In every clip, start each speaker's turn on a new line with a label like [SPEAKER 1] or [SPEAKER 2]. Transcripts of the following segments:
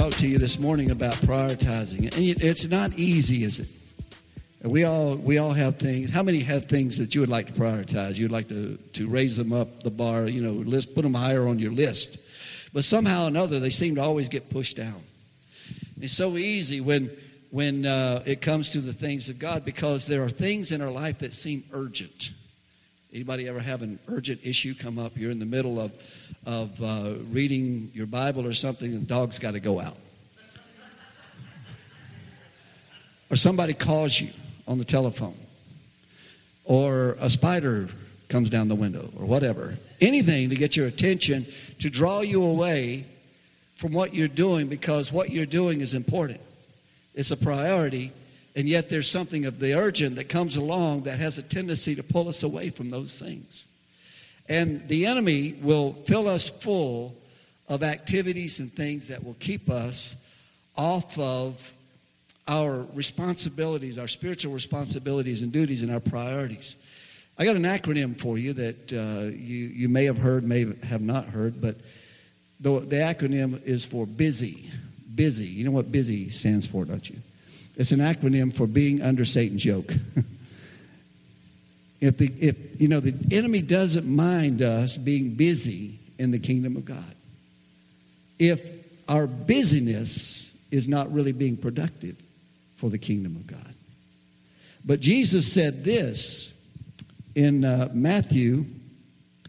[SPEAKER 1] talk to you this morning about prioritizing. And it's not easy, is it? We all we all have things. How many have things that you would like to prioritize? You'd like to to raise them up the bar, you know, list put them higher on your list. But somehow or another, they seem to always get pushed down. It's so easy when when uh, it comes to the things of God because there are things in our life that seem urgent. Anybody ever have an urgent issue come up? You're in the middle of, of uh, reading your Bible or something, and the dog's got to go out. or somebody calls you on the telephone. Or a spider comes down the window, or whatever. Anything to get your attention, to draw you away from what you're doing because what you're doing is important. It's a priority, and yet there's something of the urgent that comes along that has a tendency to pull us away from those things. And the enemy will fill us full of activities and things that will keep us off of our responsibilities, our spiritual responsibilities and duties and our priorities. I got an acronym for you that uh, you, you may have heard, may have not heard, but the, the acronym is for busy. Busy. You know what busy stands for, don't you? It's an acronym for being under Satan's yoke. if the if you know the enemy doesn't mind us being busy in the kingdom of God. If our busyness is not really being productive for the kingdom of God. But Jesus said this in uh, Matthew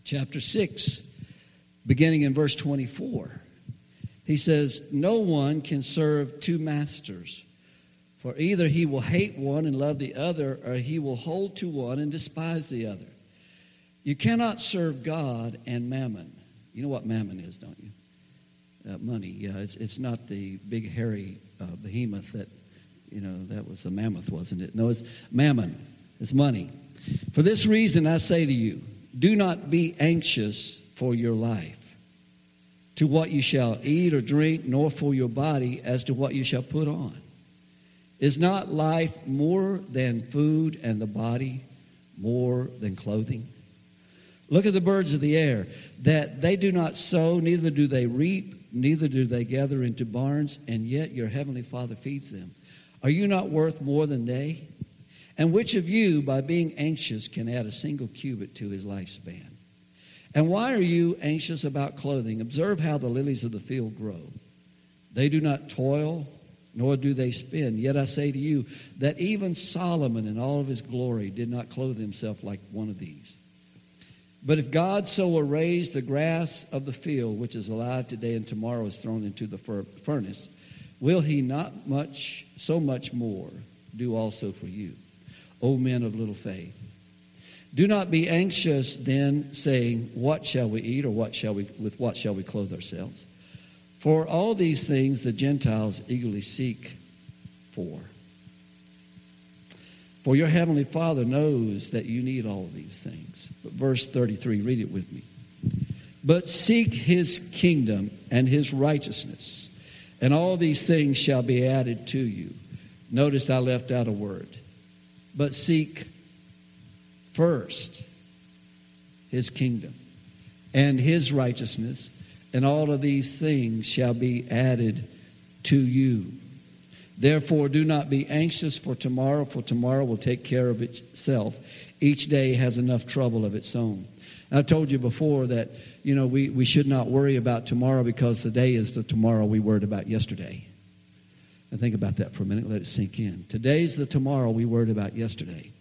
[SPEAKER 1] chapter 6, beginning in verse 24. He says, No one can serve two masters. For either he will hate one and love the other, or he will hold to one and despise the other. You cannot serve God and mammon. You know what mammon is, don't you? Uh, money. Yeah, it's, it's not the big hairy uh, behemoth that, you know, that was a mammoth, wasn't it? No, it's mammon. It's money. For this reason, I say to you, do not be anxious for your life, to what you shall eat or drink, nor for your body as to what you shall put on. Is not life more than food and the body more than clothing? Look at the birds of the air, that they do not sow, neither do they reap, neither do they gather into barns, and yet your heavenly Father feeds them. Are you not worth more than they? And which of you, by being anxious, can add a single cubit to his lifespan? And why are you anxious about clothing? Observe how the lilies of the field grow. They do not toil nor do they spin. Yet I say to you that even Solomon in all of his glory did not clothe himself like one of these. But if God so arrays the grass of the field, which is alive today and tomorrow is thrown into the furnace, will he not much, so much more, do also for you, O men of little faith? Do not be anxious then, saying, What shall we eat, or what shall we, with what shall we clothe ourselves? For all these things the Gentiles eagerly seek for. For your heavenly Father knows that you need all of these things. But verse 33, read it with me. But seek his kingdom and his righteousness, and all these things shall be added to you. Notice I left out a word. But seek first his kingdom and his righteousness and all of these things shall be added to you. Therefore, do not be anxious for tomorrow, for tomorrow will take care of itself. Each day has enough trouble of its own. I've told you before that, you know, we, we should not worry about tomorrow because today is the tomorrow we worried about yesterday. And think about that for a minute. Let it sink in. Today's the tomorrow we worried about yesterday.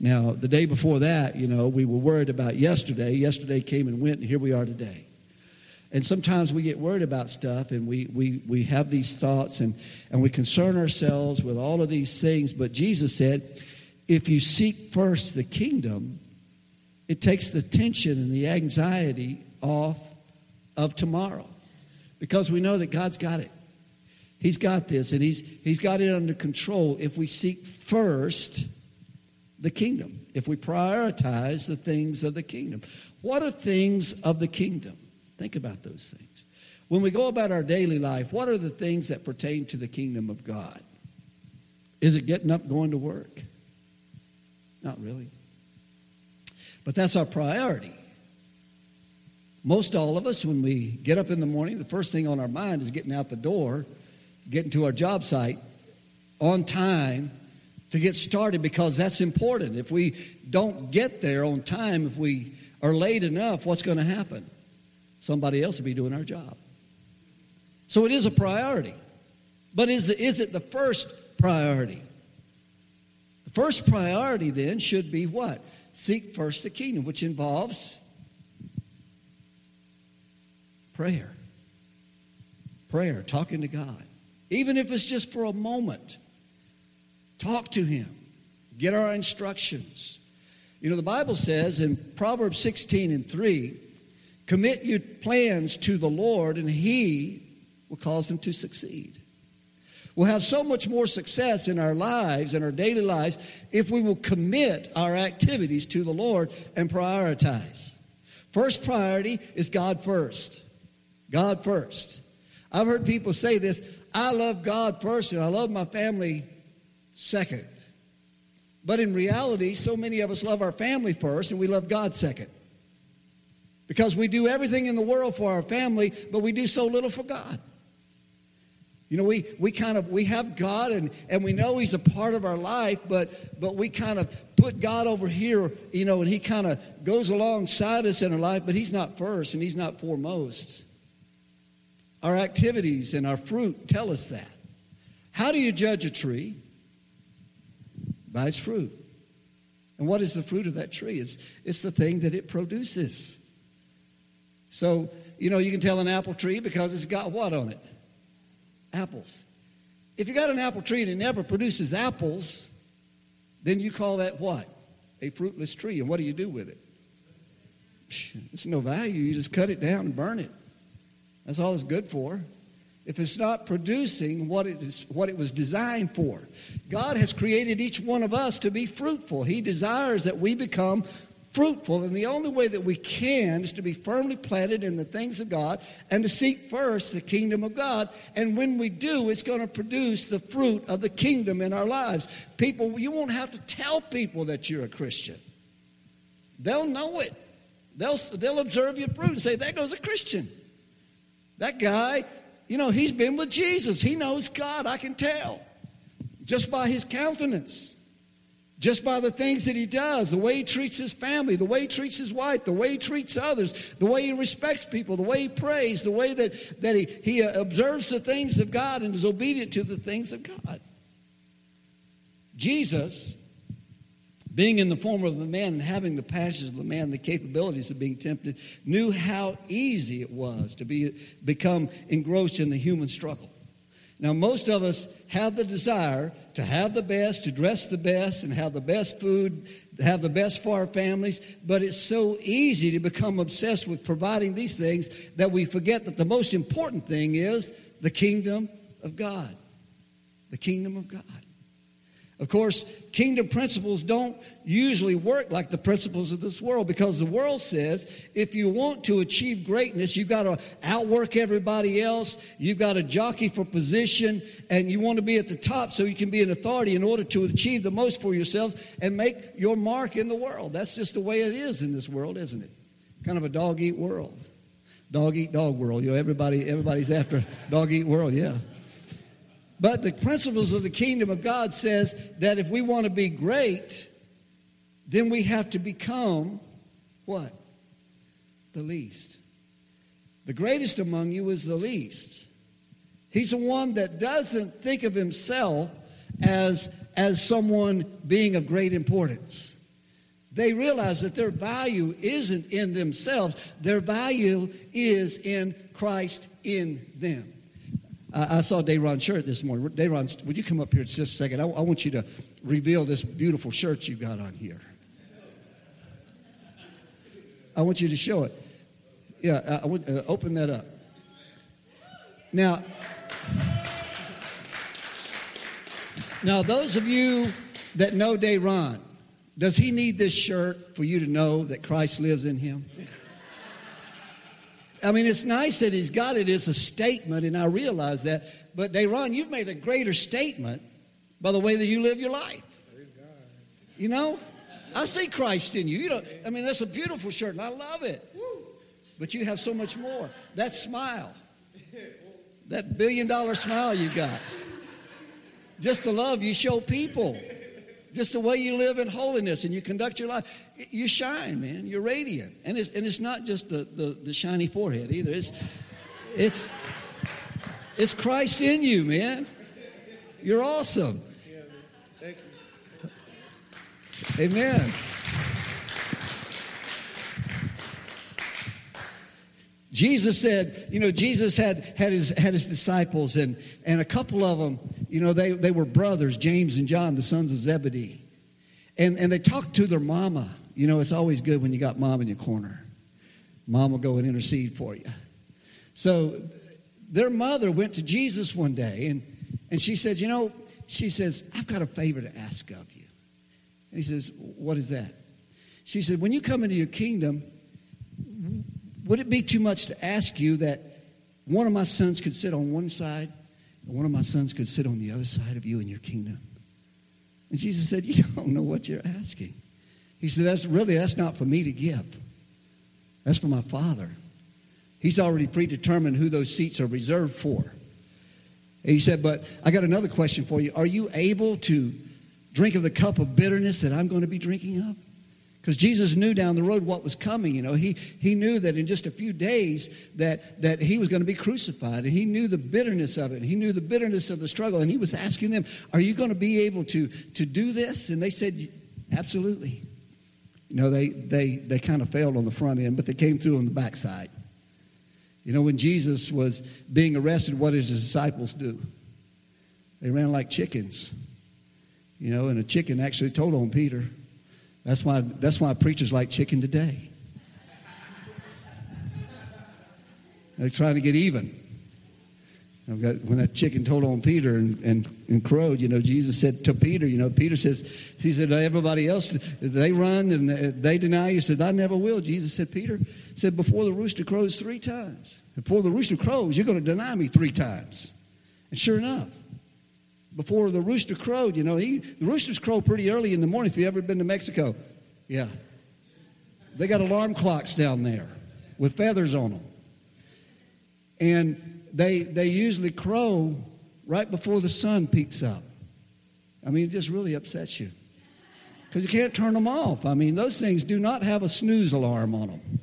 [SPEAKER 1] Now, the day before that, you know, we were worried about yesterday. Yesterday came and went, and here we are today. And sometimes we get worried about stuff and we, we, we have these thoughts and, and we concern ourselves with all of these things. But Jesus said, if you seek first the kingdom, it takes the tension and the anxiety off of tomorrow because we know that God's got it. He's got this and he's, he's got it under control if we seek first the kingdom, if we prioritize the things of the kingdom. What are things of the kingdom? Think about those things. When we go about our daily life, what are the things that pertain to the kingdom of God? Is it getting up, going to work? Not really. But that's our priority. Most all of us, when we get up in the morning, the first thing on our mind is getting out the door, getting to our job site on time to get started because that's important. If we don't get there on time, if we are late enough, what's going to happen? Somebody else will be doing our job. So it is a priority. But is, is it the first priority? The first priority then should be what? Seek first the kingdom, which involves prayer. Prayer, talking to God. Even if it's just for a moment, talk to Him, get our instructions. You know, the Bible says in Proverbs 16 and 3 commit your plans to the Lord, and He will cause them to succeed. We'll have so much more success in our lives and our daily lives if we will commit our activities to the Lord and prioritize. First priority is God first. God first. I've heard people say this I love God first and I love my family second. But in reality, so many of us love our family first and we love God second. Because we do everything in the world for our family, but we do so little for God. You know, we, we kind of we have God and, and we know He's a part of our life, but but we kind of put God over here, you know, and He kind of goes alongside us in our life, but He's not first and He's not foremost. Our activities and our fruit tell us that. How do you judge a tree? By its fruit. And what is the fruit of that tree? It's, it's the thing that it produces. So, you know, you can tell an apple tree because it's got what on it? Apples. If you got an apple tree and it never produces apples, then you call that what? A fruitless tree. And what do you do with it? It's no value. You just cut it down and burn it. That's all it's good for. If it's not producing what it, is, what it was designed for, God has created each one of us to be fruitful. He desires that we become fruitful. And the only way that we can is to be firmly planted in the things of God and to seek first the kingdom of God. And when we do, it's going to produce the fruit of the kingdom in our lives. People, you won't have to tell people that you're a Christian, they'll know it. They'll, they'll observe your fruit and say, There goes a Christian. That guy, you know, he's been with Jesus. He knows God, I can tell. Just by his countenance, just by the things that he does, the way he treats his family, the way he treats his wife, the way he treats others, the way he respects people, the way he prays, the way that, that he, he uh, observes the things of God and is obedient to the things of God. Jesus being in the form of a man and having the passions of a man, the capabilities of being tempted, knew how easy it was to be, become engrossed in the human struggle. Now, most of us have the desire to have the best, to dress the best, and have the best food, have the best for our families, but it's so easy to become obsessed with providing these things that we forget that the most important thing is the kingdom of God. The kingdom of God. Of course, kingdom principles don't usually work like the principles of this world because the world says if you want to achieve greatness, you've got to outwork everybody else, you've got to jockey for position, and you want to be at the top so you can be an authority in order to achieve the most for yourselves and make your mark in the world. That's just the way it is in this world, isn't it? Kind of a dog eat world. Dog eat dog world. You know, everybody everybody's after dog eat world, yeah. But the principles of the kingdom of God says that if we want to be great, then we have to become what? The least. The greatest among you is the least. He's the one that doesn't think of himself as, as someone being of great importance. They realize that their value isn't in themselves, their value is in Christ in them. I, I saw Dayron's shirt this morning. Dayron, would you come up here just a second? I, I want you to reveal this beautiful shirt you got on here. I want you to show it. Yeah, I, want, uh, open that up. Now, now those of you that know Dayron, does he need this shirt for you to know that Christ lives in him? I mean, it's nice that he's got it as a statement, and I realize that. But Dayron, you've made a greater statement by the way that you live your life. You know, I see Christ in you. You know, I mean, that's a beautiful shirt, and I love it. but you have so much more. That smile, that billion dollar smile you got, just the love you show people, just the way you live in holiness and you conduct your life. You shine, man. You're radiant. And it's, and it's not just the, the, the shiny forehead either. It's, it's, it's Christ in you, man. You're awesome. Amen. Jesus said, you know, Jesus had, had, his, had his disciples, and, and a couple of them, you know, they, they were brothers, James and John, the sons of Zebedee. And, and they talked to their mama. You know, it's always good when you got mom in your corner. Mom will go and intercede for you. So their mother went to Jesus one day, and, and she said, you know, she says, I've got a favor to ask of you. And he says, What is that? She said, When you come into your kingdom, would it be too much to ask you that one of my sons could sit on one side and one of my sons could sit on the other side of you in your kingdom? And Jesus said, You don't know what you're asking. He said, That's really, that's not for me to give. That's for my Father. He's already predetermined who those seats are reserved for. And he said, But I got another question for you. Are you able to drink of the cup of bitterness that I'm going to be drinking of? Because Jesus knew down the road what was coming. You know, he, he knew that in just a few days that, that he was going to be crucified. And he knew the bitterness of it. He knew the bitterness of the struggle. And he was asking them, Are you going to be able to, to do this? And they said, Absolutely. You know, they, they, they kind of failed on the front end, but they came through on the backside. You know, when Jesus was being arrested, what did his disciples do? They ran like chickens. You know, and a chicken actually told on Peter. That's why, that's why preachers like chicken today. They're trying to get even. When that chicken told on Peter and, and, and crowed, you know, Jesus said to Peter, you know, Peter says, he said, everybody else, they run and they deny you. He said, I never will. Jesus said, Peter said, before the rooster crows three times, before the rooster crows, you're going to deny me three times. And sure enough, before the rooster crowed. You know, he, the roosters crow pretty early in the morning if you've ever been to Mexico. Yeah. They got alarm clocks down there with feathers on them. And they, they usually crow right before the sun peaks up. I mean, it just really upsets you because you can't turn them off. I mean, those things do not have a snooze alarm on them.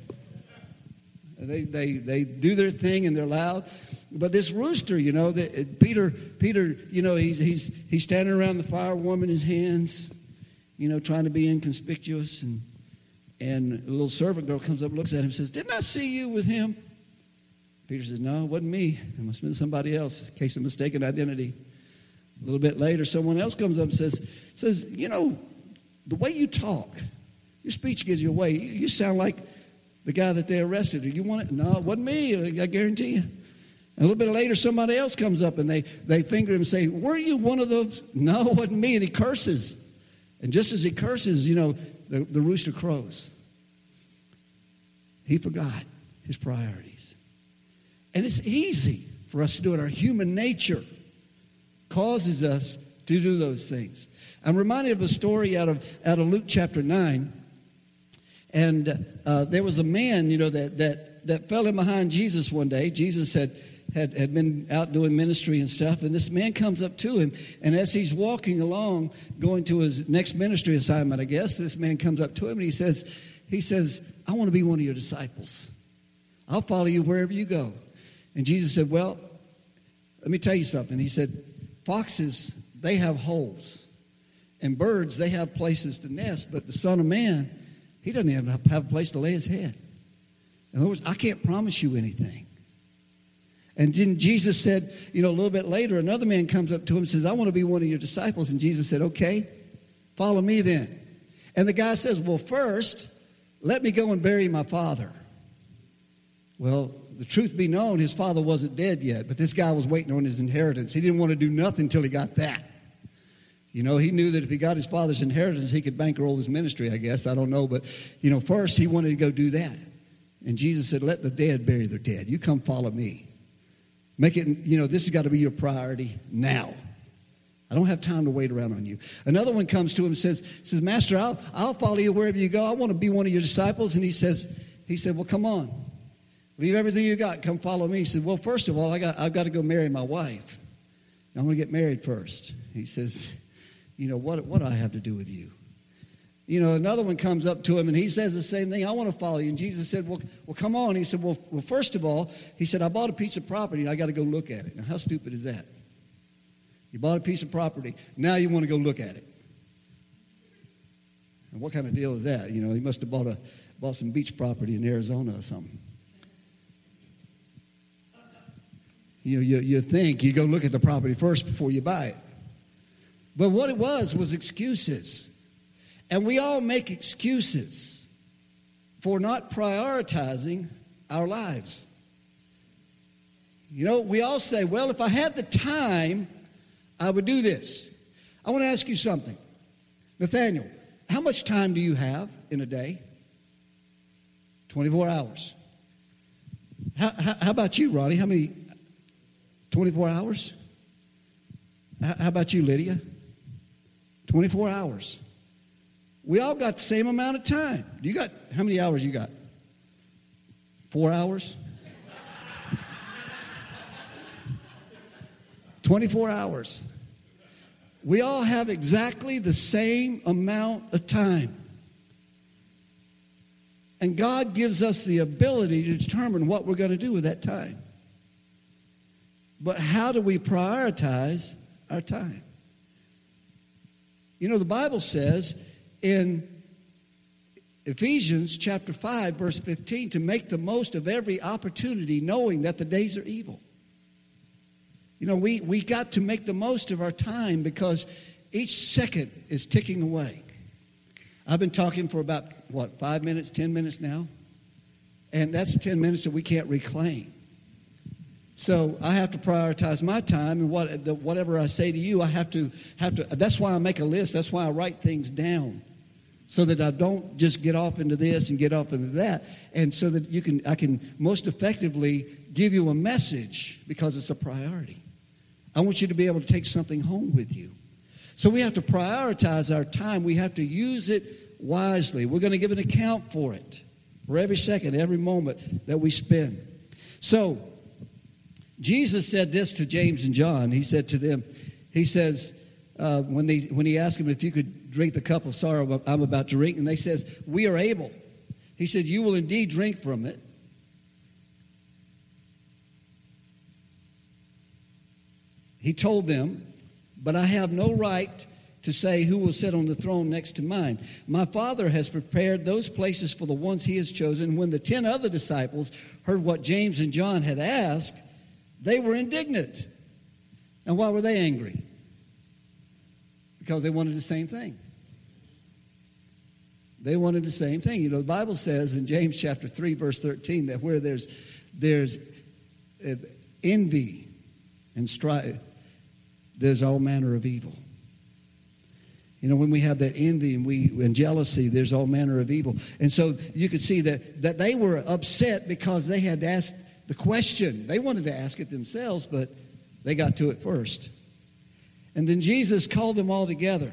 [SPEAKER 1] They, they, they do their thing and they're loud. But this rooster, you know, the, uh, Peter, Peter, you know, he's, he's, he's standing around the fire, warming his hands, you know, trying to be inconspicuous. And, and a little servant girl comes up, looks at him, says, Didn't I see you with him? Peter says, No, it wasn't me. It must have been somebody else, case of mistaken identity. A little bit later, someone else comes up and says, says You know, the way you talk, your speech gives you away. You, you sound like the guy that they arrested. You want it? No, it wasn't me, I guarantee you. A little bit later, somebody else comes up and they, they finger him and say, Were you one of those? No, it wasn't me. And he curses. And just as he curses, you know, the, the rooster crows. He forgot his priorities. And it's easy for us to do it. Our human nature causes us to do those things. I'm reminded of a story out of, out of Luke chapter 9. And uh, there was a man, you know, that, that, that fell in behind Jesus one day. Jesus had had, had been out doing ministry and stuff, and this man comes up to him. And as he's walking along, going to his next ministry assignment, I guess, this man comes up to him and he says, he says, I want to be one of your disciples. I'll follow you wherever you go. And Jesus said, Well, let me tell you something. He said, Foxes, they have holes. And birds, they have places to nest, but the Son of Man, he doesn't even have a place to lay his head. In other words, I can't promise you anything. And then Jesus said, you know, a little bit later, another man comes up to him and says, I want to be one of your disciples. And Jesus said, Okay, follow me then. And the guy says, Well, first, let me go and bury my father. Well, the truth be known, his father wasn't dead yet, but this guy was waiting on his inheritance. He didn't want to do nothing until he got that. You know, he knew that if he got his father's inheritance, he could bankroll his ministry, I guess. I don't know. But, you know, first he wanted to go do that. And Jesus said, Let the dead bury their dead. You come follow me. Make it, you know, this has got to be your priority now. I don't have time to wait around on you. Another one comes to him and says, says Master, I'll, I'll follow you wherever you go. I want to be one of your disciples. And he says, he said, Well, come on. Leave everything you got. Come follow me. He said, Well, first of all, I got, I've got to go marry my wife. I'm going to get married first. He says, You know, what, what do I have to do with you? You know, another one comes up to him and he says the same thing. I want to follow you. And Jesus said, Well, well come on. He said, well, well, first of all, he said, I bought a piece of property and I got to go look at it. Now, how stupid is that? You bought a piece of property. Now you want to go look at it. And what kind of deal is that? You know, he must have bought, a, bought some beach property in Arizona or something. You, you, you think you go look at the property first before you buy it. But what it was was excuses. And we all make excuses for not prioritizing our lives. You know, we all say, well, if I had the time, I would do this. I want to ask you something. Nathaniel, how much time do you have in a day? 24 hours. How, how, how about you, Ronnie? How many 24 hours? How about you, Lydia? 24 hours. We all got the same amount of time. You got, how many hours you got? Four hours? 24 hours. We all have exactly the same amount of time. And God gives us the ability to determine what we're going to do with that time. But how do we prioritize our time? You know, the Bible says in Ephesians chapter 5, verse 15, to make the most of every opportunity, knowing that the days are evil. You know, we, we got to make the most of our time because each second is ticking away. I've been talking for about, what, five minutes, 10 minutes now? And that's 10 minutes that we can't reclaim. So I have to prioritize my time, and what, the, whatever I say to you, I have to have to. That's why I make a list. That's why I write things down, so that I don't just get off into this and get off into that, and so that you can I can most effectively give you a message because it's a priority. I want you to be able to take something home with you. So we have to prioritize our time. We have to use it wisely. We're going to give an account for it, for every second, every moment that we spend. So Jesus said this to James and John. He said to them, He says, uh, when, they, when he asked them if you could drink the cup of sorrow I'm about to drink, and they says, We are able. He said, You will indeed drink from it. He told them, But I have no right to say who will sit on the throne next to mine. My Father has prepared those places for the ones he has chosen. When the ten other disciples heard what James and John had asked, they were indignant. And why were they angry? Because they wanted the same thing. They wanted the same thing. You know, the Bible says in James chapter 3, verse 13, that where there's, there's uh, envy and strife, there's all manner of evil. You know, when we have that envy and we and jealousy, there's all manner of evil. And so you could see that, that they were upset because they had asked the question. They wanted to ask it themselves, but they got to it first. And then Jesus called them all together.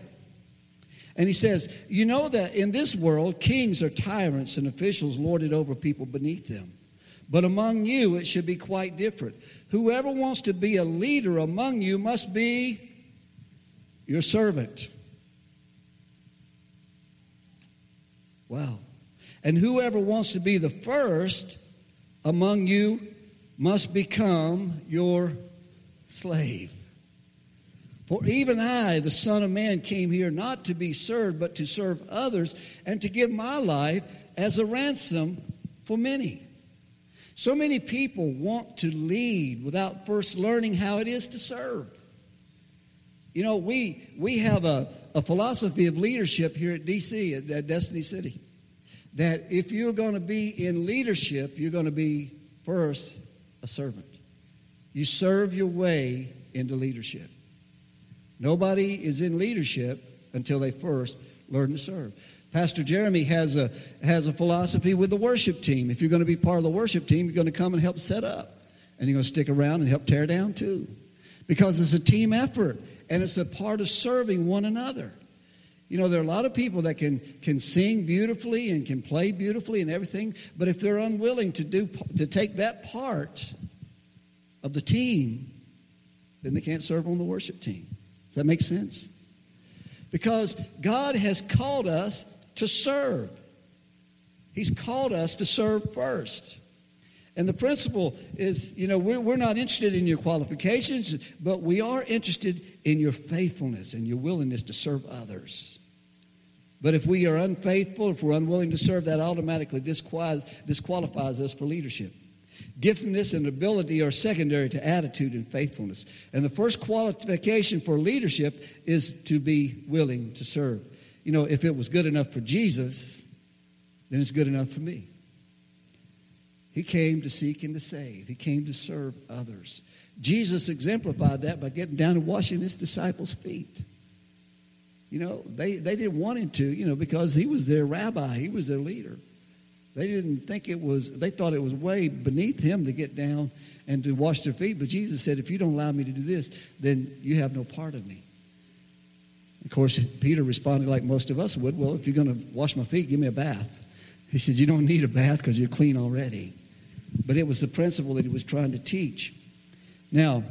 [SPEAKER 1] And he says, You know that in this world, kings are tyrants and officials lorded over people beneath them. But among you, it should be quite different. Whoever wants to be a leader among you must be your servant. Wow. And whoever wants to be the first among you must become your slave. For even I, the Son of Man, came here not to be served, but to serve others and to give my life as a ransom for many. So many people want to lead without first learning how it is to serve. You know, we, we have a, a philosophy of leadership here at DC, at, at Destiny City that if you're going to be in leadership, you're going to be first a servant. You serve your way into leadership. Nobody is in leadership until they first learn to serve. Pastor Jeremy has a, has a philosophy with the worship team. If you're going to be part of the worship team, you're going to come and help set up. And you're going to stick around and help tear down too. Because it's a team effort and it's a part of serving one another. You know, there are a lot of people that can, can sing beautifully and can play beautifully and everything, but if they're unwilling to, do, to take that part of the team, then they can't serve on the worship team. Does that make sense? Because God has called us to serve. He's called us to serve first. And the principle is, you know, we're, we're not interested in your qualifications, but we are interested in your faithfulness and your willingness to serve others. But if we are unfaithful, if we're unwilling to serve, that automatically disqualifies, disqualifies us for leadership. Giftedness and ability are secondary to attitude and faithfulness. And the first qualification for leadership is to be willing to serve. You know, if it was good enough for Jesus, then it's good enough for me. He came to seek and to save. He came to serve others. Jesus exemplified that by getting down and washing his disciples' feet. You know, they, they didn't want him to, you know, because he was their rabbi, he was their leader. They didn't think it was, they thought it was way beneath him to get down and to wash their feet. But Jesus said, if you don't allow me to do this, then you have no part of me. Of course, Peter responded like most of us would well, if you're going to wash my feet, give me a bath. He says, You don't need a bath because you're clean already. But it was the principle that he was trying to teach. Now,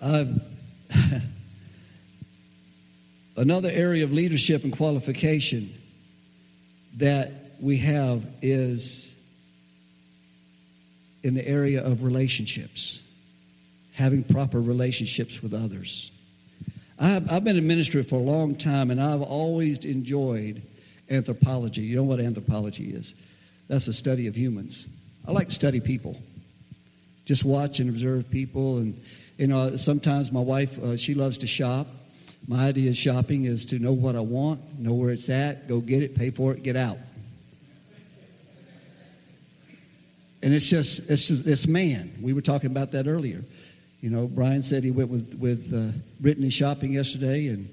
[SPEAKER 1] uh, another area of leadership and qualification that we have is in the area of relationships, having proper relationships with others. I've, I've been in ministry for a long time, and I've always enjoyed anthropology. You know what anthropology is? That's the study of humans. I like to study people. Just watch and observe people. And, you know, sometimes my wife, uh, she loves to shop. My idea of shopping is to know what I want, know where it's at, go get it, pay for it, get out. And it's just, it's, just, it's man. We were talking about that earlier. You know, Brian said he went with, with uh, Brittany shopping yesterday, and,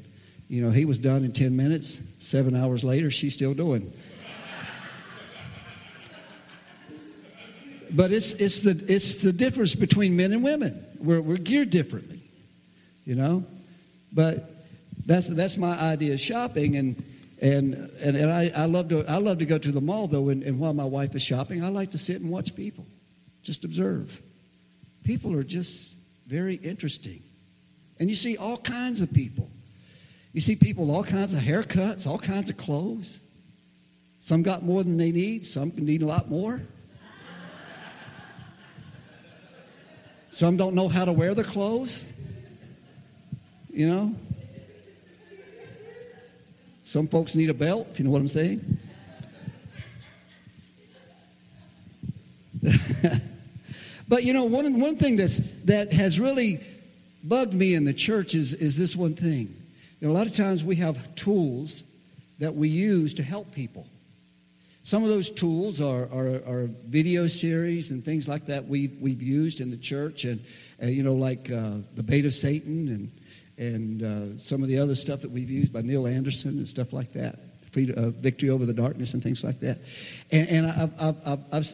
[SPEAKER 1] you know, he was done in 10 minutes. Seven hours later, she's still doing. but it's, it's, the, it's the difference between men and women. We're, we're geared differently, you know? But that's, that's my idea of shopping. And, and, and, and I, I, love to, I love to go to the mall, though, and, and while my wife is shopping, I like to sit and watch people, just observe. People are just very interesting. And you see all kinds of people. You see people all kinds of haircuts, all kinds of clothes. Some got more than they need, some need a lot more. Some don't know how to wear their clothes. You know? Some folks need a belt, if you know what I'm saying. but you know, one, one thing that's, that has really bugged me in the church is, is this one thing. You know, a lot of times we have tools that we use to help people. Some of those tools are, are, are, video series and things like that we, we've used in the church, and, uh, you know, like uh, The Bait of Satan and, and uh, some of the other stuff that we've used by Neil Anderson and stuff like that, Free, uh, Victory Over the Darkness and things like that. And, and I've, I've, I've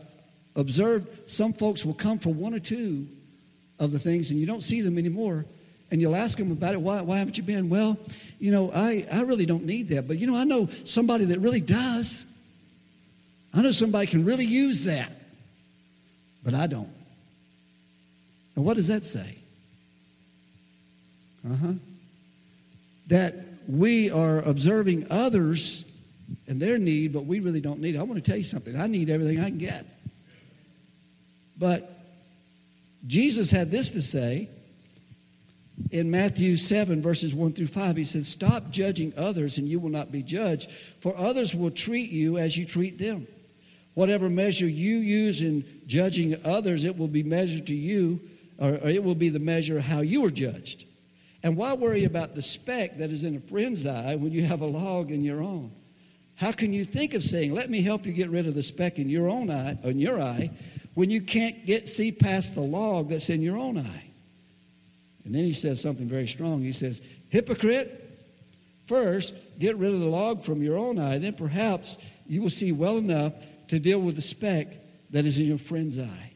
[SPEAKER 1] observed some folks will come for one or two of the things, and you don't see them anymore. And you'll ask them about it. Why, why haven't you been? Well, you know, I, I really don't need that. But, you know, I know somebody that really does. I know somebody can really use that, but I don't. And what does that say? Uh huh. That we are observing others and their need, but we really don't need it. I want to tell you something. I need everything I can get. But Jesus had this to say in Matthew 7, verses 1 through 5. He said, Stop judging others, and you will not be judged, for others will treat you as you treat them. Whatever measure you use in judging others, it will be measured to you, or, it will be the measure of how you are judged. And why worry about the speck that is in a friend's eye when you have a log in your own? How can you think of saying, "Let me help you get rid of the speck in your own eye, in your eye," when you can't get see past the log that's in your own eye? And then he says something very strong. He says, "Hypocrite, first get rid of the log from your own eye, then perhaps you will see well enough to deal with the speck that is in your friend's eye.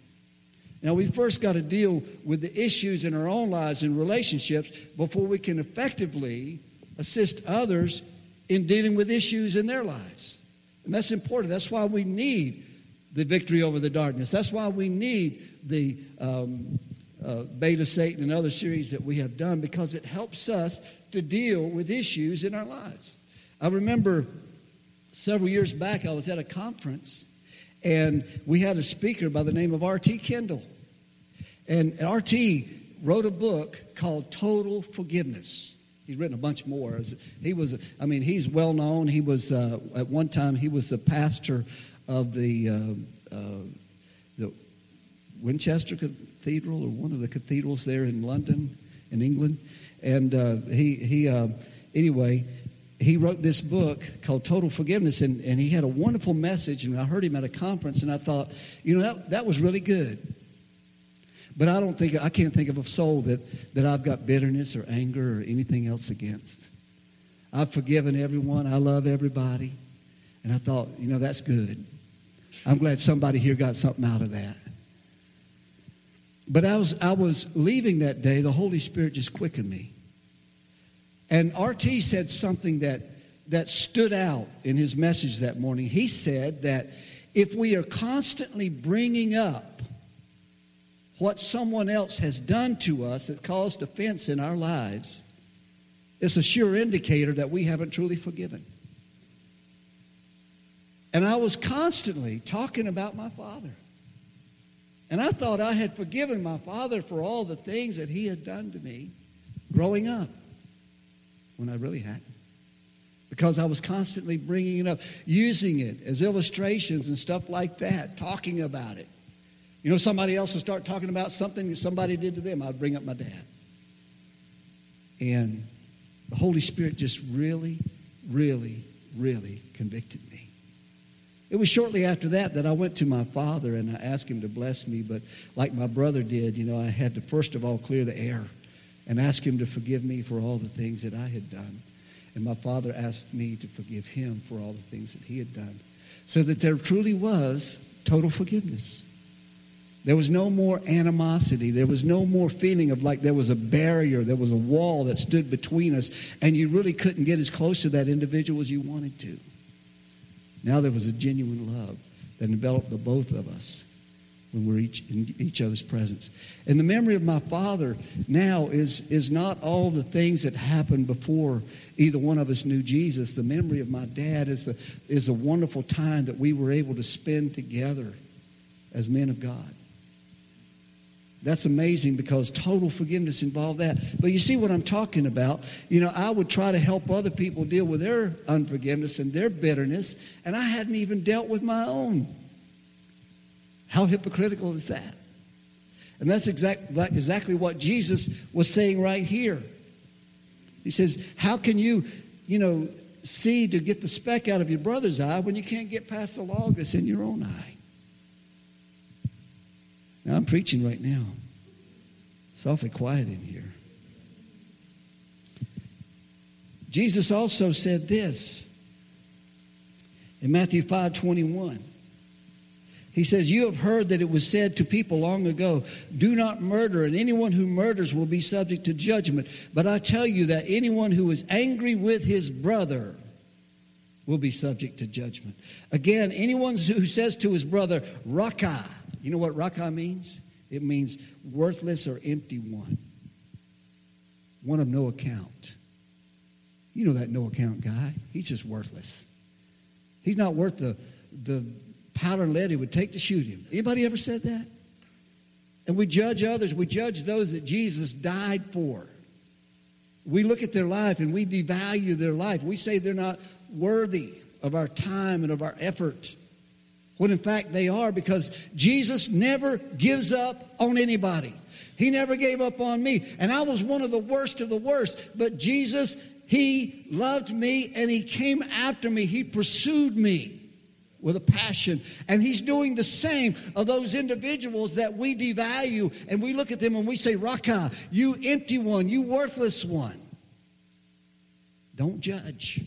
[SPEAKER 1] Now, we first got to deal with the issues in our own lives and relationships before we can effectively assist others in dealing with issues in their lives. And that's important. That's why we need the victory over the darkness. That's why we need the um, uh, Beta Satan and other series that we have done because it helps us to deal with issues in our lives. I remember several years back, I was at a conference and we had a speaker by the name of R.T. Kendall. And R.T. wrote a book called Total Forgiveness. He's written a bunch more. He was, I mean, he's well known. He was, uh, at one time, he was the pastor of the, uh, uh, the Winchester Cathedral or one of the cathedrals there in London, in England. And uh, he, he uh, anyway, he wrote this book called Total Forgiveness, and, and he had a wonderful message. And I heard him at a conference, and I thought, you know, that, that was really good. But I don't think I can't think of a soul that, that I've got bitterness or anger or anything else against. I've forgiven everyone. I love everybody. And I thought, you know, that's good. I'm glad somebody here got something out of that. But I was, I was leaving that day, the Holy Spirit just quickened me. And RT said something that, that stood out in his message that morning. He said that if we are constantly bringing up what someone else has done to us that caused offense in our lives, it's a sure indicator that we haven't truly forgiven. And I was constantly talking about my father. And I thought I had forgiven my father for all the things that he had done to me growing up when I really hadn't. Because I was constantly bringing it up, using it as illustrations and stuff like that, talking about it. You know, somebody else would start talking about something that somebody did to them. I'd bring up my dad. And the Holy Spirit just really, really, really convicted me. It was shortly after that that I went to my father and I asked him to bless me. But like my brother did, you know, I had to first of all clear the air and ask him to forgive me for all the things that I had done. And my father asked me to forgive him for all the things that he had done. So that there truly was total forgiveness. There was no more animosity. There was no more feeling of like there was a barrier, there was a wall that stood between us, and you really couldn't get as close to that individual as you wanted to. Now there was a genuine love that enveloped the both of us when we're each in each other's presence. And the memory of my father now is, is not all the things that happened before either one of us knew Jesus. The memory of my dad is a, is a wonderful time that we were able to spend together as men of God. That's amazing because total forgiveness involved that. But you see what I'm talking about? You know, I would try to help other people deal with their unforgiveness and their bitterness, and I hadn't even dealt with my own. How hypocritical is that? And that's exact, exactly what Jesus was saying right here. He says, How can you, you know, see to get the speck out of your brother's eye when you can't get past the log that's in your own eye? Now, I'm preaching right now. It's awfully quiet in here. Jesus also said this in Matthew 5 21. He says, You have heard that it was said to people long ago, Do not murder, and anyone who murders will be subject to judgment. But I tell you that anyone who is angry with his brother will be subject to judgment. Again, anyone who says to his brother, Raca, you know what raca means? It means worthless or empty one. One of no account. You know that no account guy. He's just worthless. He's not worth the, the powder and lead it would take to shoot him. Anybody ever said that? And we judge others. We judge those that Jesus died for. We look at their life and we devalue their life. We say they're not worthy of our time and of our effort. When in fact they are, because Jesus never gives up on anybody. He never gave up on me. And I was one of the worst of the worst. But Jesus, He loved me and He came after me. He pursued me with a passion. And He's doing the same of those individuals that we devalue and we look at them and we say, Raca, you empty one, you worthless one. Don't judge.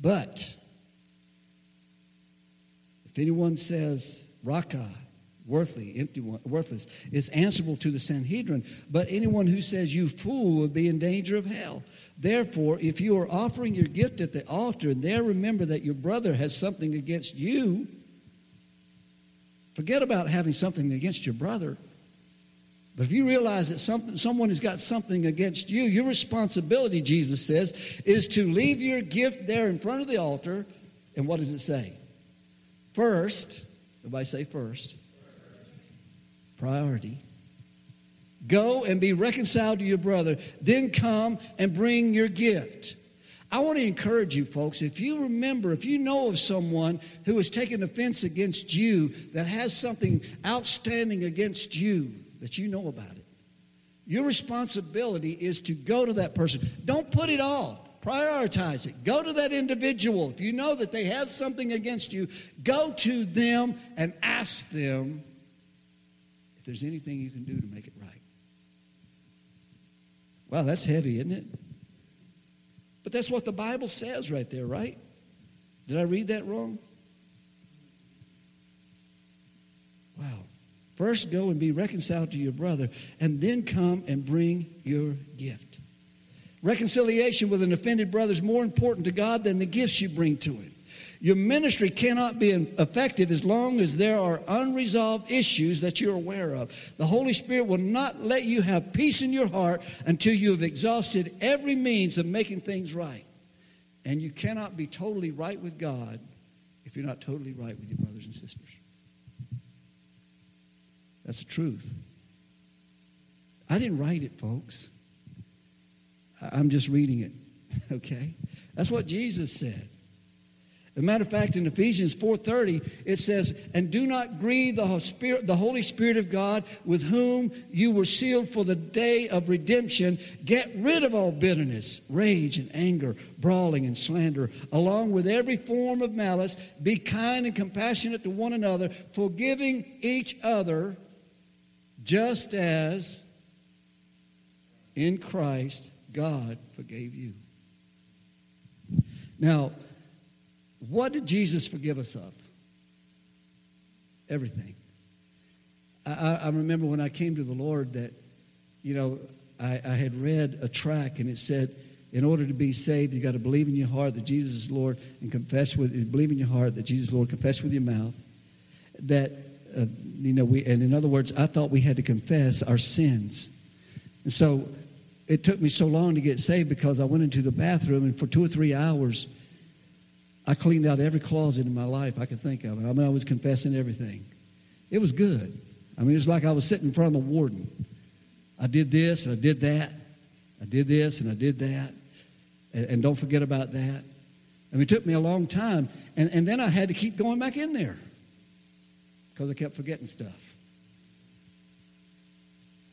[SPEAKER 1] But if anyone says, Raca, empty worthless, is answerable to the Sanhedrin. But anyone who says you fool will be in danger of hell. Therefore, if you are offering your gift at the altar and there remember that your brother has something against you, forget about having something against your brother. But if you realize that something, someone has got something against you, your responsibility, Jesus says, is to leave your gift there in front of the altar. And what does it say? First, everybody say first. Priority. Go and be reconciled to your brother. Then come and bring your gift. I want to encourage you, folks, if you remember, if you know of someone who has taken offense against you, that has something outstanding against you, that you know about it, your responsibility is to go to that person. Don't put it off. Prioritize it. Go to that individual. If you know that they have something against you, go to them and ask them if there's anything you can do to make it right. Wow, that's heavy, isn't it? But that's what the Bible says right there, right? Did I read that wrong? Wow. First go and be reconciled to your brother, and then come and bring your gift. Reconciliation with an offended brother is more important to God than the gifts you bring to Him. Your ministry cannot be effective as long as there are unresolved issues that you're aware of. The Holy Spirit will not let you have peace in your heart until you have exhausted every means of making things right. And you cannot be totally right with God if you're not totally right with your brothers and sisters. That's the truth. I didn't write it, folks. I'm just reading it, okay? That's what Jesus said. As a matter of fact, in Ephesians 4.30, it says, And do not grieve the, Spirit, the Holy Spirit of God with whom you were sealed for the day of redemption. Get rid of all bitterness, rage, and anger, brawling and slander, along with every form of malice. Be kind and compassionate to one another, forgiving each other, just as in Christ God forgave you. Now, what did Jesus forgive us of? Everything. I, I remember when I came to the Lord that, you know, I, I had read a track and it said, in order to be saved, you got to believe in your heart that Jesus is Lord and confess with believe in your heart that Jesus is Lord, confess with your mouth. That uh, you know we and in other words, I thought we had to confess our sins. And so it took me so long to get saved because I went into the bathroom and for two or three hours I cleaned out every closet in my life I could think of. I mean, I was confessing everything. It was good. I mean, it was like I was sitting in front of the warden. I did this and I did that. I did this and I did that. And, and don't forget about that. I mean, it took me a long time. And, and then I had to keep going back in there because I kept forgetting stuff.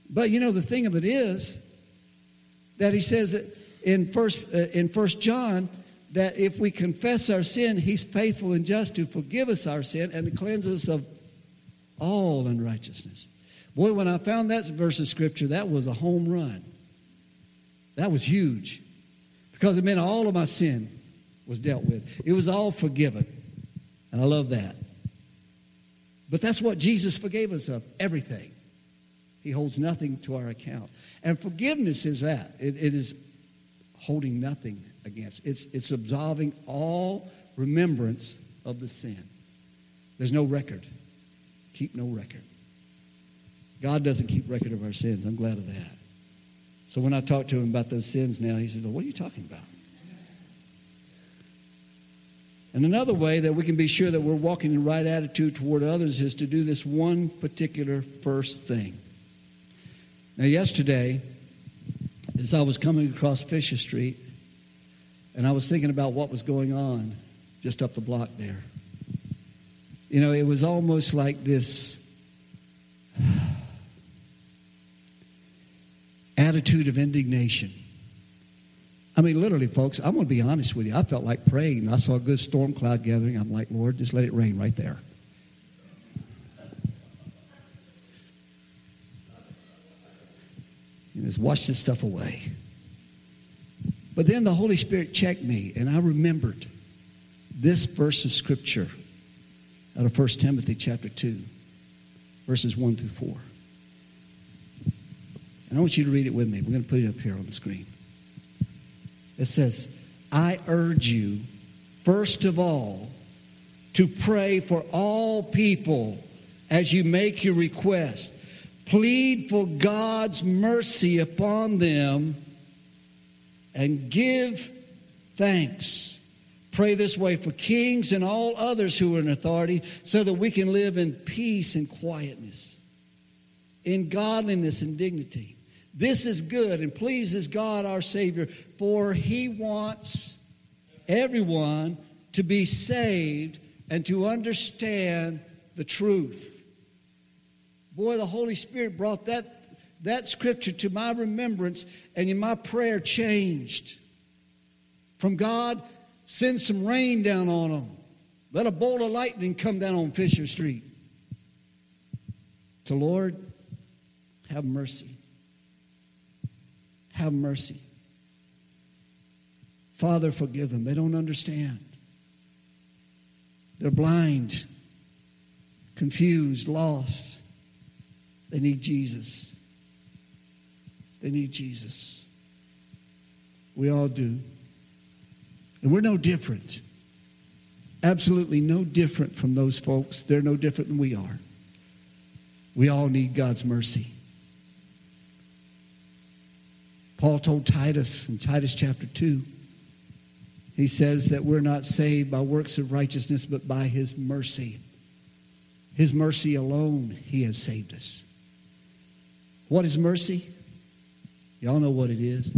[SPEAKER 1] But you know, the thing of it is that he says that in first, uh, in first John, that if we confess our sin, He's faithful and just to forgive us our sin and to cleanse us of all unrighteousness. Boy, when I found that verse of Scripture, that was a home run. That was huge because it meant all of my sin was dealt with, it was all forgiven. And I love that. But that's what Jesus forgave us of everything. He holds nothing to our account. And forgiveness is that it, it is holding nothing against. It's, it's absolving all remembrance of the sin. There's no record. Keep no record. God doesn't keep record of our sins. I'm glad of that. So when I talk to him about those sins now, he says, well, What are you talking about? And another way that we can be sure that we're walking in the right attitude toward others is to do this one particular first thing. Now, yesterday, as I was coming across Fisher Street, and I was thinking about what was going on just up the block there. You know, it was almost like this attitude of indignation. I mean, literally, folks, I'm going to be honest with you. I felt like praying. I saw a good storm cloud gathering. I'm like, Lord, just let it rain right there. just wash this stuff away. But then the Holy Spirit checked me, and I remembered this verse of Scripture out of 1 Timothy chapter 2. verses 1 through 4. And I want you to read it with me. We're going to put it up here on the screen. It says, I urge you, first of all, to pray for all people as you make your request. Plead for God's mercy upon them and give thanks. Pray this way for kings and all others who are in authority so that we can live in peace and quietness, in godliness and dignity. This is good and pleases God our Savior, for He wants everyone to be saved and to understand the truth. Boy, the Holy Spirit brought that, that scripture to my remembrance, and in my prayer changed. From God, send some rain down on them. Let a bolt of lightning come down on Fisher Street. To Lord, have mercy. Have mercy. Father, forgive them. They don't understand. They're blind, confused, lost. They need Jesus. They need Jesus. We all do. And we're no different. Absolutely no different from those folks. They're no different than we are. We all need God's mercy. Paul told Titus in Titus chapter 2, he says that we're not saved by works of righteousness, but by his mercy. His mercy alone, he has saved us. What is mercy? Y'all know what it is.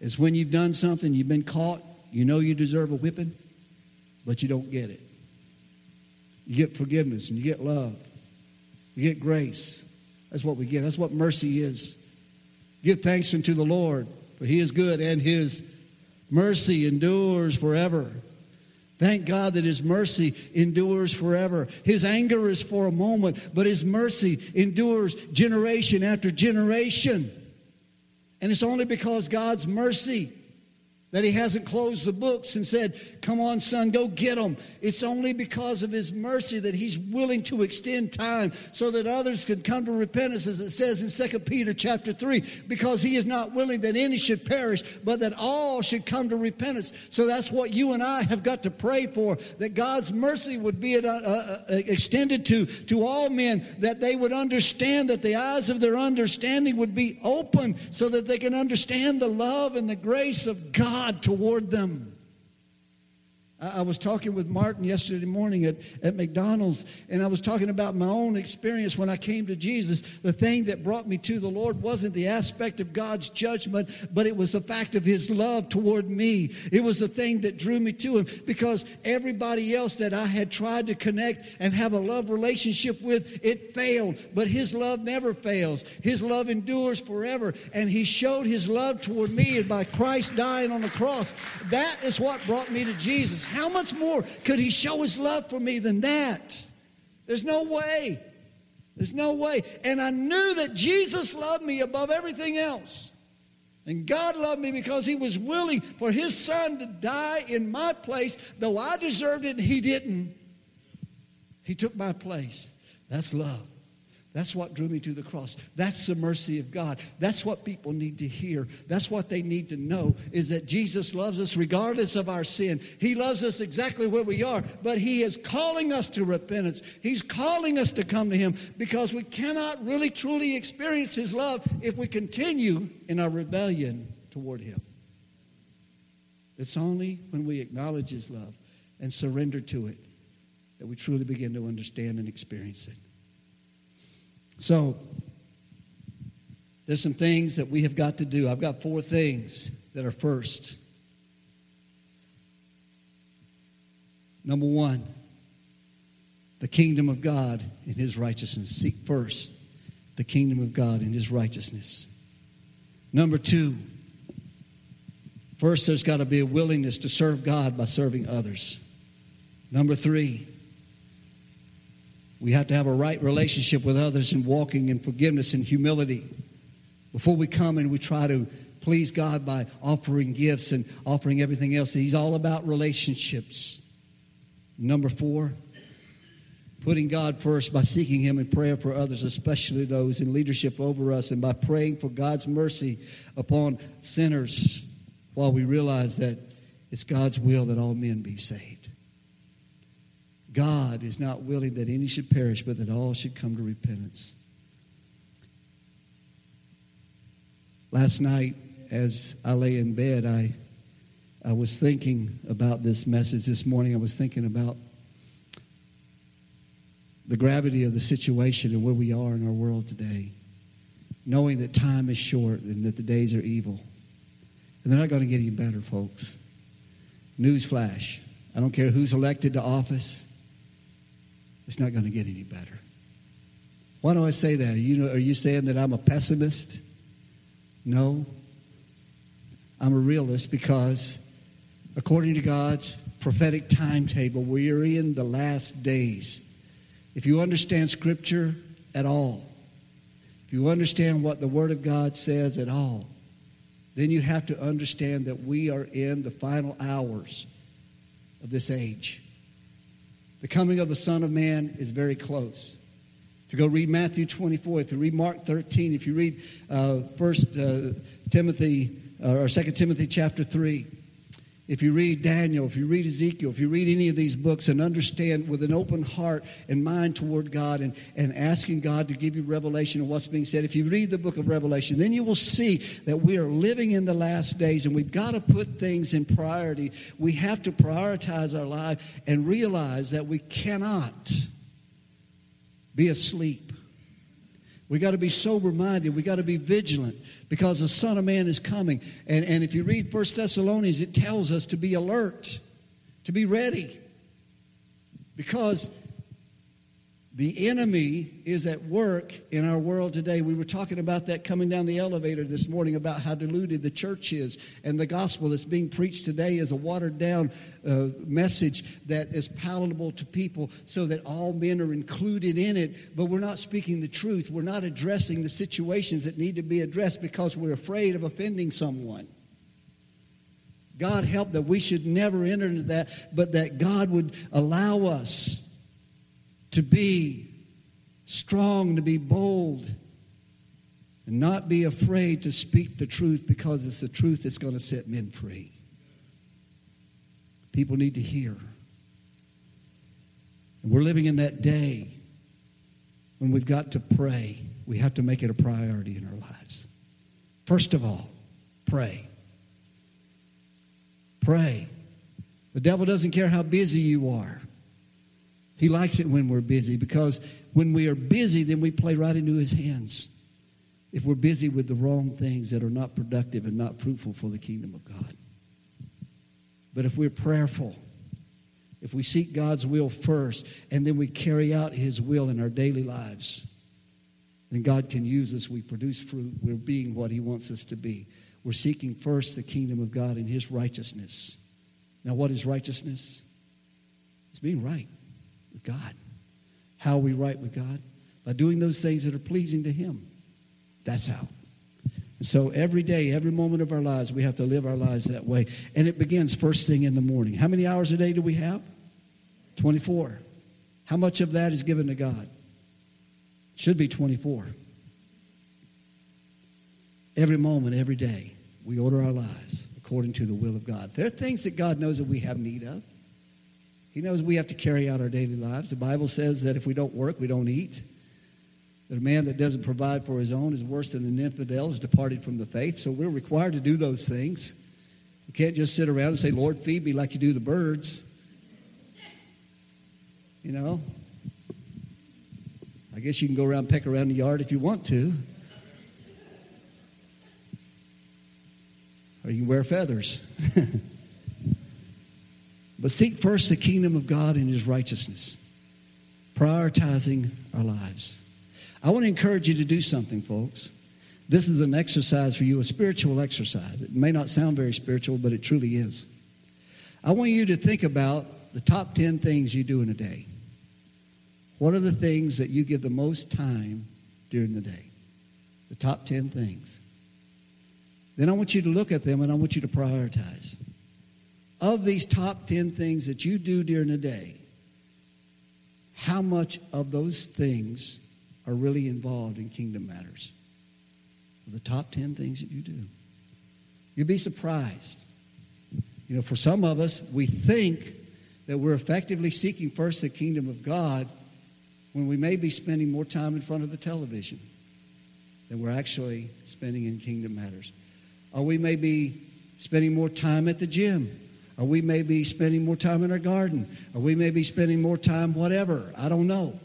[SPEAKER 1] It's when you've done something, you've been caught, you know you deserve a whipping, but you don't get it. You get forgiveness and you get love. You get grace. That's what we get. That's what mercy is. Give thanks unto the Lord, for he is good and his mercy endures forever. Thank God that His mercy endures forever. His anger is for a moment, but His mercy endures generation after generation. And it's only because God's mercy that he hasn't closed the books and said, Come on, son, go get them. It's only because of his mercy that he's willing to extend time so that others can come to repentance, as it says in 2 Peter chapter 3, because he is not willing that any should perish, but that all should come to repentance. So that's what you and I have got to pray for, that God's mercy would be uh, uh, uh, extended to, to all men, that they would understand, that the eyes of their understanding would be open so that they can understand the love and the grace of God God toward them. I was talking with Martin yesterday morning at, at McDonald's, and I was talking about my own experience when I came to Jesus. The thing that brought me to the Lord wasn't the aspect of God's judgment, but it was the fact of His love toward me. It was the thing that drew me to Him because everybody else that I had tried to connect and have a love relationship with, it failed. But His love never fails, His love endures forever. And He showed His love toward me, by Christ dying on the cross, that is what brought me to Jesus. How much more could he show his love for me than that? There's no way. There's no way. And I knew that Jesus loved me above everything else. And God loved me because he was willing for his son to die in my place, though I deserved it and he didn't. He took my place. That's love. That's what drew me to the cross. That's the mercy of God. That's what people need to hear. That's what they need to know is that Jesus loves us regardless of our sin. He loves us exactly where we are, but He is calling us to repentance. He's calling us to come to Him because we cannot really truly experience His love if we continue in our rebellion toward Him. It's only when we acknowledge His love and surrender to it that we truly begin to understand and experience it. So, there's some things that we have got to do. I've got four things that are first. Number one, the kingdom of God and his righteousness. Seek first the kingdom of God and his righteousness. Number two, first there's got to be a willingness to serve God by serving others. Number three, we have to have a right relationship with others and walking in forgiveness and humility. Before we come and we try to please God by offering gifts and offering everything else, He's all about relationships. Number four, putting God first by seeking Him in prayer for others, especially those in leadership over us, and by praying for God's mercy upon sinners while we realize that it's God's will that all men be saved. God is not willing that any should perish, but that all should come to repentance. Last night, as I lay in bed, I, I was thinking about this message this morning. I was thinking about the gravity of the situation and where we are in our world today, knowing that time is short and that the days are evil. And they're not going to get any better, folks. Newsflash. I don't care who's elected to office. It's not going to get any better. Why do I say that? Are you, are you saying that I'm a pessimist? No. I'm a realist because, according to God's prophetic timetable, we are in the last days. If you understand Scripture at all, if you understand what the Word of God says at all, then you have to understand that we are in the final hours of this age. The coming of the Son of Man is very close. If you go read Matthew 24, if you read Mark 13, if you read uh, First uh, Timothy uh, or Second Timothy chapter 3, if you read Daniel, if you read Ezekiel, if you read any of these books and understand with an open heart and mind toward God and, and asking God to give you revelation of what's being said, if you read the book of Revelation, then you will see that we are living in the last days and we've got to put things in priority. We have to prioritize our life and realize that we cannot be asleep we got to be sober minded. We got to be vigilant because the Son of Man is coming. And, and if you read First Thessalonians, it tells us to be alert, to be ready. Because the enemy is at work in our world today. We were talking about that coming down the elevator this morning about how diluted the church is. And the gospel that's being preached today is a watered down uh, message that is palatable to people so that all men are included in it. But we're not speaking the truth. We're not addressing the situations that need to be addressed because we're afraid of offending someone. God help that we should never enter into that, but that God would allow us to be strong, to be bold, and not be afraid to speak the truth because it's the truth that's going to set men free. People need to hear. And we're living in that day when we've got to pray. We have to make it a priority in our lives. First of all, pray. Pray. The devil doesn't care how busy you are. He likes it when we're busy because when we are busy, then we play right into his hands. If we're busy with the wrong things that are not productive and not fruitful for the kingdom of God. But if we're prayerful, if we seek God's will first, and then we carry out his will in our daily lives, then God can use us. We produce fruit. We're being what he wants us to be. We're seeking first the kingdom of God and his righteousness. Now, what is righteousness? It's being right with God. How are we right with God? By doing those things that are pleasing to Him. That's how. And so every day, every moment of our lives, we have to live our lives that way. And it begins first thing in the morning. How many hours a day do we have? 24. How much of that is given to God? Should be 24. Every moment, every day, we order our lives according to the will of God. There are things that God knows that we have need of. He knows we have to carry out our daily lives. The Bible says that if we don't work, we don't eat. That a man that doesn't provide for his own is worse than an infidel, is departed from the faith. So we're required to do those things. You can't just sit around and say, Lord, feed me like you do the birds. You know? I guess you can go around peck around the yard if you want to. Or you can wear feathers. But seek first the kingdom of God and his righteousness, prioritizing our lives. I want to encourage you to do something, folks. This is an exercise for you, a spiritual exercise. It may not sound very spiritual, but it truly is. I want you to think about the top 10 things you do in a day. What are the things that you give the most time during the day? The top 10 things. Then I want you to look at them and I want you to prioritize of these top 10 things that you do during the day, how much of those things are really involved in kingdom matters. The top 10 things that you do. You'd be surprised. You know, for some of us, we think that we're effectively seeking first the kingdom of God when we may be spending more time in front of the television than we're actually spending in kingdom matters. Or we may be spending more time at the gym. Or we may be spending more time in our garden. Or we may be spending more time whatever. I don't know.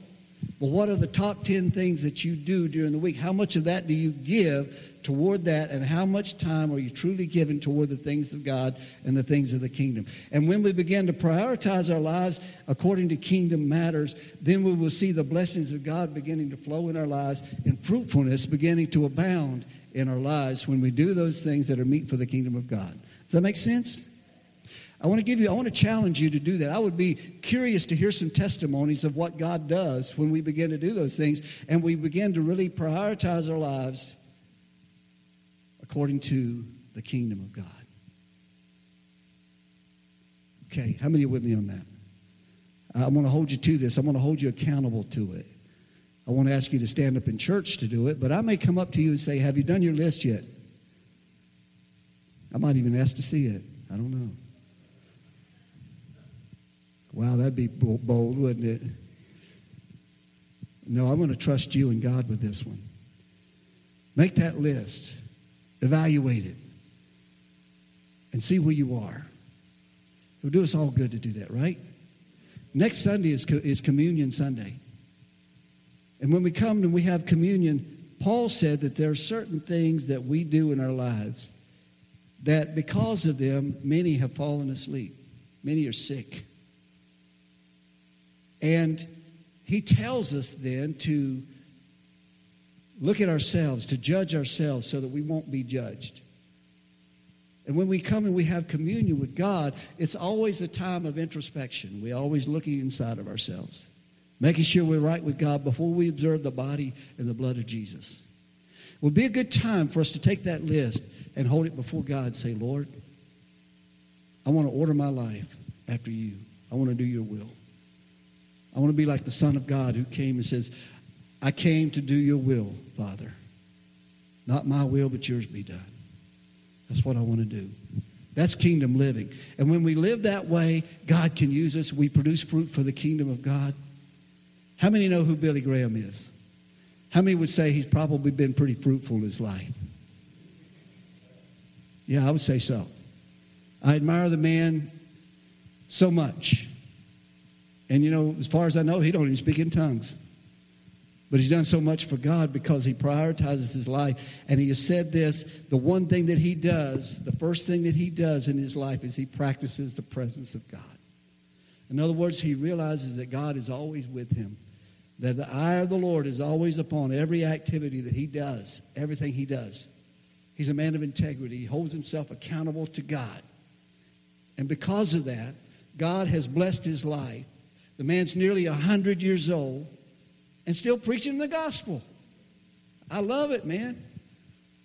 [SPEAKER 1] But what are the top 10 things that you do during the week? How much of that do you give toward that? And how much time are you truly giving toward the things of God and the things of the kingdom? And when we begin to prioritize our lives according to kingdom matters, then we will see the blessings of God beginning to flow in our lives and fruitfulness beginning to abound in our lives when we do those things that are meet for the kingdom of God. Does that make sense? I want to give you, I want to challenge you to do that. I would be curious to hear some testimonies of what God does when we begin to do those things and we begin to really prioritize our lives according to the kingdom of God. Okay, how many are with me on that? I want to hold you to this. I want to hold you accountable to it. I want to ask you to stand up in church to do it, but I may come up to you and say, Have you done your list yet? I might even ask to see it. I don't know. Wow, that'd be bold, wouldn't it? No, I'm going to trust you and God with this one. Make that list, evaluate it, and see where you are. It would do us all good to do that, right? Next Sunday is, is Communion Sunday. And when we come and we have communion, Paul said that there are certain things that we do in our lives that because of them, many have fallen asleep, many are sick. And he tells us then to look at ourselves, to judge ourselves so that we won't be judged. And when we come and we have communion with God, it's always a time of introspection. We're always looking inside of ourselves, making sure we're right with God before we observe the body and the blood of Jesus. It would be a good time for us to take that list and hold it before God and say, Lord, I want to order my life after you. I want to do your will. I want to be like the Son of God who came and says, I came to do your will, Father. Not my will, but yours be done. That's what I want to do. That's kingdom living. And when we live that way, God can use us. We produce fruit for the kingdom of God. How many know who Billy Graham is? How many would say he's probably been pretty fruitful in his life? Yeah, I would say so. I admire the man so much. And you know, as far as I know, he don't even speak in tongues. But he's done so much for God because he prioritizes his life. And he has said this the one thing that he does, the first thing that he does in his life is he practices the presence of God. In other words, he realizes that God is always with him, that the eye of the Lord is always upon every activity that he does, everything he does. He's a man of integrity, he holds himself accountable to God. And because of that, God has blessed his life the man's nearly 100 years old and still preaching the gospel. I love it, man.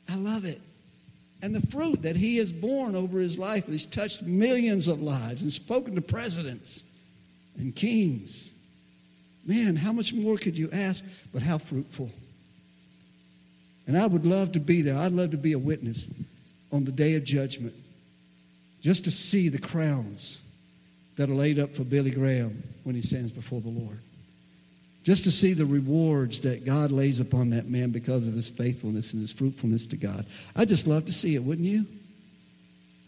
[SPEAKER 1] I love it. And the fruit that he has borne over his life, he's touched millions of lives and spoken to presidents and kings. Man, how much more could you ask? But how fruitful. And I would love to be there. I'd love to be a witness on the day of judgment, just to see the crowns that are laid up for Billy Graham when he stands before the Lord. Just to see the rewards that God lays upon that man because of his faithfulness and his fruitfulness to God. I'd just love to see it, wouldn't you?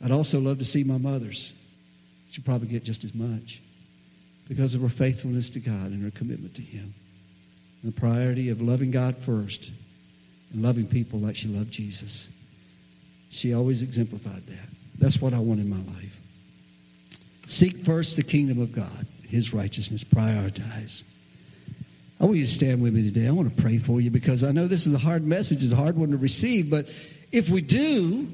[SPEAKER 1] I'd also love to see my mother's. She'd probably get just as much because of her faithfulness to God and her commitment to Him. And the priority of loving God first and loving people like she loved Jesus. She always exemplified that. That's what I want in my life. Seek first the kingdom of God, his righteousness. Prioritize. I want you to stand with me today. I want to pray for you because I know this is a hard message, it's a hard one to receive, but if we do,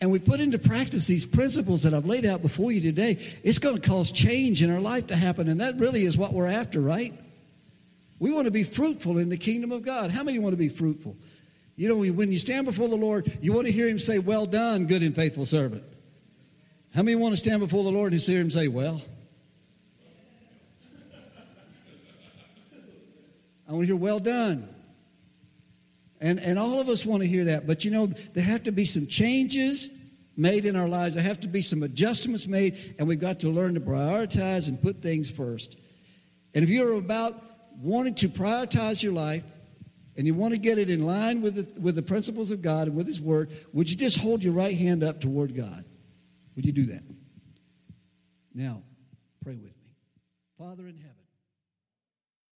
[SPEAKER 1] and we put into practice these principles that I've laid out before you today, it's going to cause change in our life to happen. And that really is what we're after, right? We want to be fruitful in the kingdom of God. How many want to be fruitful? You know, when you stand before the Lord, you want to hear Him say, Well done, good and faithful servant. How many want to stand before the Lord and hear him say, Well? I want to hear, well done. And, and all of us want to hear that. But you know, there have to be some changes made in our lives. There have to be some adjustments made, and we've got to learn to prioritize and put things first. And if you're about wanting to prioritize your life and you want to get it in line with the, with the principles of God and with His Word, would you just hold your right hand up toward God? Would you do that? Now, pray with me. Father in heaven,